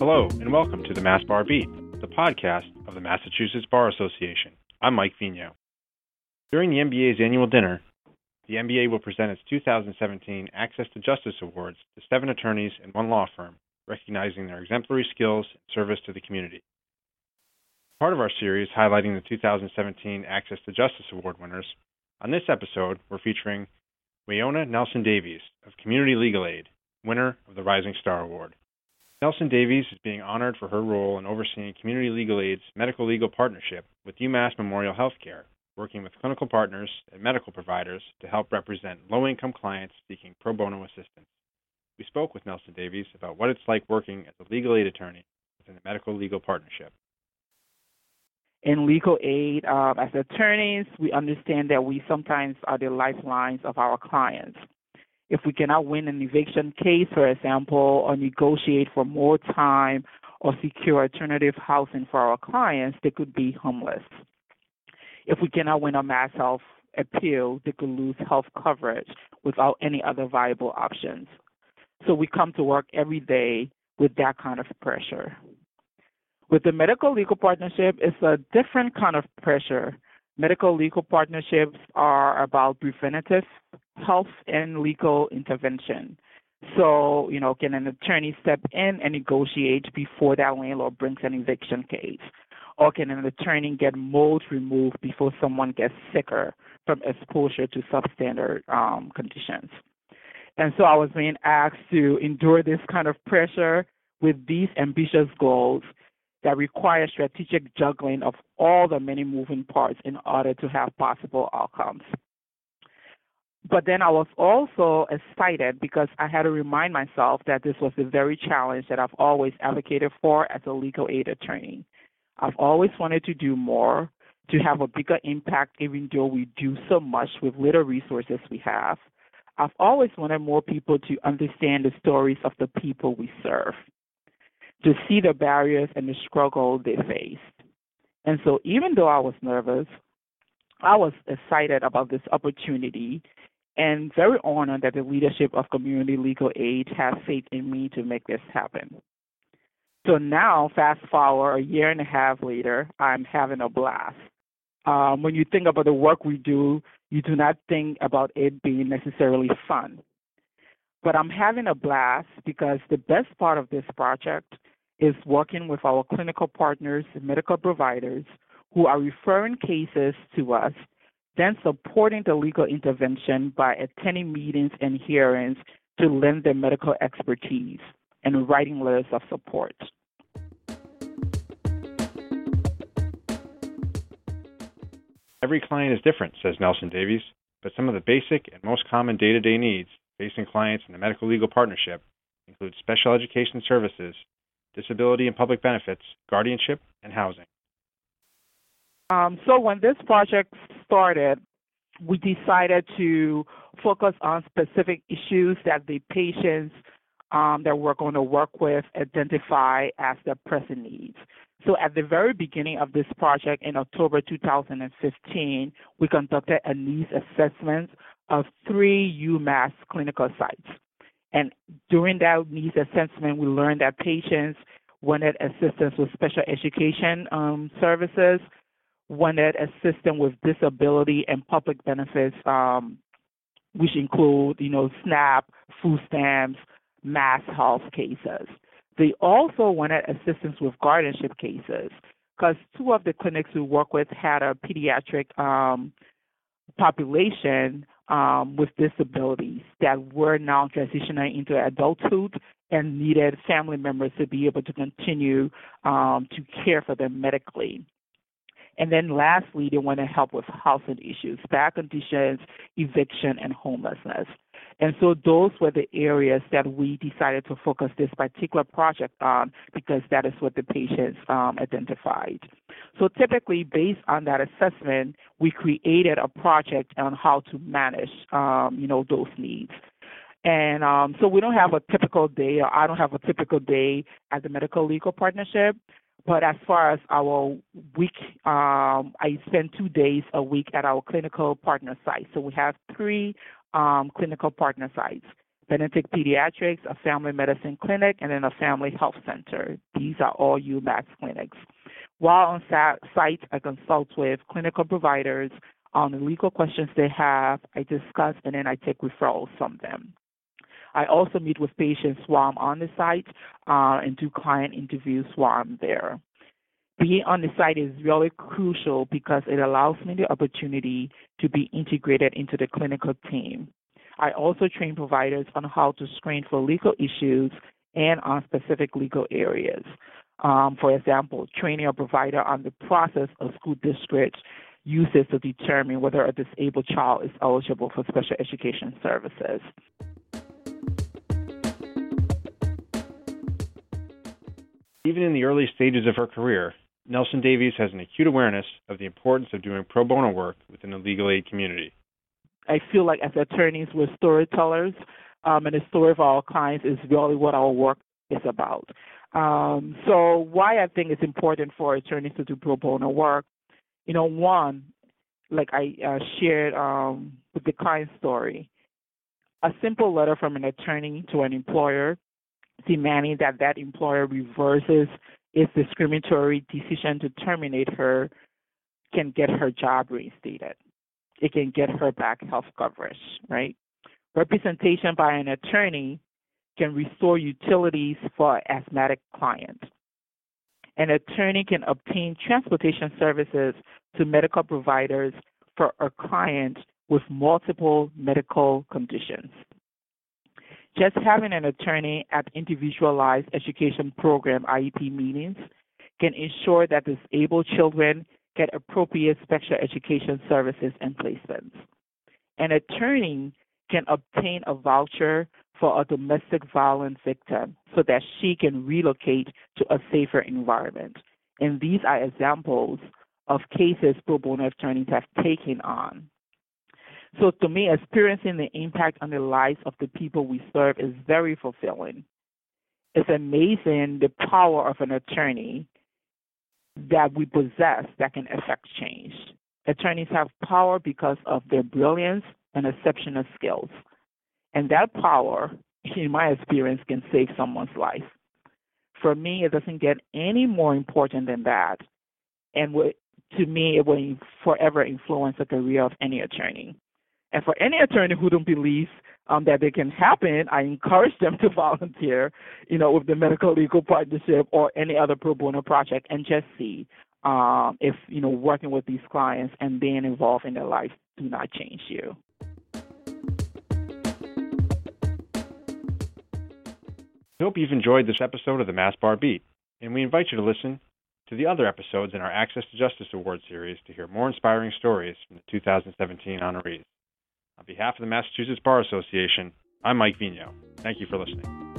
Hello, and welcome to the Mass Bar Beat, the podcast of the Massachusetts Bar Association. I'm Mike Vigno. During the MBA's annual dinner, the MBA will present its 2017 Access to Justice Awards to seven attorneys and one law firm, recognizing their exemplary skills and service to the community. Part of our series highlighting the 2017 Access to Justice Award winners, on this episode we're featuring Wayona Nelson Davies of Community Legal Aid, winner of the Rising Star Award. Nelson Davies is being honored for her role in overseeing Community Legal Aid's medical legal partnership with UMass Memorial Healthcare, working with clinical partners and medical providers to help represent low income clients seeking pro bono assistance. We spoke with Nelson Davies about what it's like working as a legal aid attorney within the medical legal partnership. In legal aid, uh, as attorneys, we understand that we sometimes are the lifelines of our clients. If we cannot win an eviction case, for example, or negotiate for more time or secure alternative housing for our clients, they could be homeless. If we cannot win a MassHealth appeal, they could lose health coverage without any other viable options. So we come to work every day with that kind of pressure. With the medical legal partnership, it's a different kind of pressure. Medical legal partnerships are about preventative health and legal intervention. So, you know, can an attorney step in and negotiate before that landlord brings an eviction case? Or can an attorney get mold removed before someone gets sicker from exposure to substandard um, conditions? And so I was being asked to endure this kind of pressure with these ambitious goals that require strategic juggling of all the many moving parts in order to have possible outcomes. But then I was also excited because I had to remind myself that this was the very challenge that I've always advocated for as a legal aid attorney. I've always wanted to do more, to have a bigger impact, even though we do so much with little resources we have. I've always wanted more people to understand the stories of the people we serve, to see the barriers and the struggle they faced. And so, even though I was nervous, I was excited about this opportunity and very honored that the leadership of Community Legal Aid has faith in me to make this happen. So now, fast forward a year and a half later, I'm having a blast. Um, when you think about the work we do, you do not think about it being necessarily fun. But I'm having a blast because the best part of this project is working with our clinical partners and medical providers who are referring cases to us, then supporting the legal intervention by attending meetings and hearings to lend their medical expertise and writing letters of support. Every client is different, says Nelson Davies, but some of the basic and most common day to day needs facing clients in the medical legal partnership include special education services, disability and public benefits, guardianship, and housing. Um, so, when this project started, we decided to focus on specific issues that the patients um, that we're going to work with identify as their present needs. So at the very beginning of this project in October 2015, we conducted a needs assessment of three UMass clinical sites. And during that needs assessment, we learned that patients wanted assistance with special education um, services, wanted assistance with disability and public benefits, um, which include, you know, SNAP, food stamps, mass health cases. They also wanted assistance with guardianship cases because two of the clinics we work with had a pediatric um, population um, with disabilities that were now transitioning into adulthood and needed family members to be able to continue um, to care for them medically. And then lastly, they want to help with housing issues, bad conditions, eviction, and homelessness. And so those were the areas that we decided to focus this particular project on because that is what the patients um, identified. So typically, based on that assessment, we created a project on how to manage, um, you know, those needs. And um, so we don't have a typical day, or I don't have a typical day at the Medical Legal Partnership. But as far as our week, um, I spend two days a week at our clinical partner site. So we have three um, clinical partner sites. Benedict Pediatrics, a family medicine clinic, and then a family health center. These are all UMass clinics. While on site, I consult with clinical providers on the legal questions they have. I discuss and then I take referrals from them. I also meet with patients while I'm on the site uh, and do client interviews while I'm there. Being on the site is really crucial because it allows me the opportunity to be integrated into the clinical team. I also train providers on how to screen for legal issues and on specific legal areas. Um, for example, training a provider on the process a school district uses to determine whether a disabled child is eligible for special education services. Even in the early stages of her career, Nelson Davies has an acute awareness of the importance of doing pro bono work within the legal aid community. I feel like as attorneys, we're storytellers, um, and the story of our clients is really what our work is about. Um, so, why I think it's important for attorneys to do pro bono work, you know, one, like I uh, shared um, with the client story, a simple letter from an attorney to an employer demanding that that employer reverses its discriminatory decision to terminate her can get her job reinstated it can get her back health coverage, right? Representation by an attorney can restore utilities for asthmatic client. An attorney can obtain transportation services to medical providers for a client with multiple medical conditions. Just having an attorney at individualized education program IEP meetings can ensure that disabled children get appropriate special education services and placements. An attorney can obtain a voucher for a domestic violence victim so that she can relocate to a safer environment. And these are examples of cases pro bono attorneys have taken on. So to me, experiencing the impact on the lives of the people we serve is very fulfilling. It's amazing the power of an attorney that we possess that can affect change. Attorneys have power because of their brilliance and exceptional skills. And that power, in my experience, can save someone's life. For me, it doesn't get any more important than that. And to me, it will forever influence the career of any attorney. And for any attorney who don't believe um, that they can happen, I encourage them to volunteer, you know, with the Medical Legal Partnership or any other pro bono project and just see um, if, you know, working with these clients and being involved in their life do not change you. We hope you've enjoyed this episode of the Mass Bar Beat, and we invite you to listen to the other episodes in our Access to Justice Award series to hear more inspiring stories from the 2017 honorees. On behalf of the Massachusetts Bar Association, I'm Mike Vigno. Thank you for listening.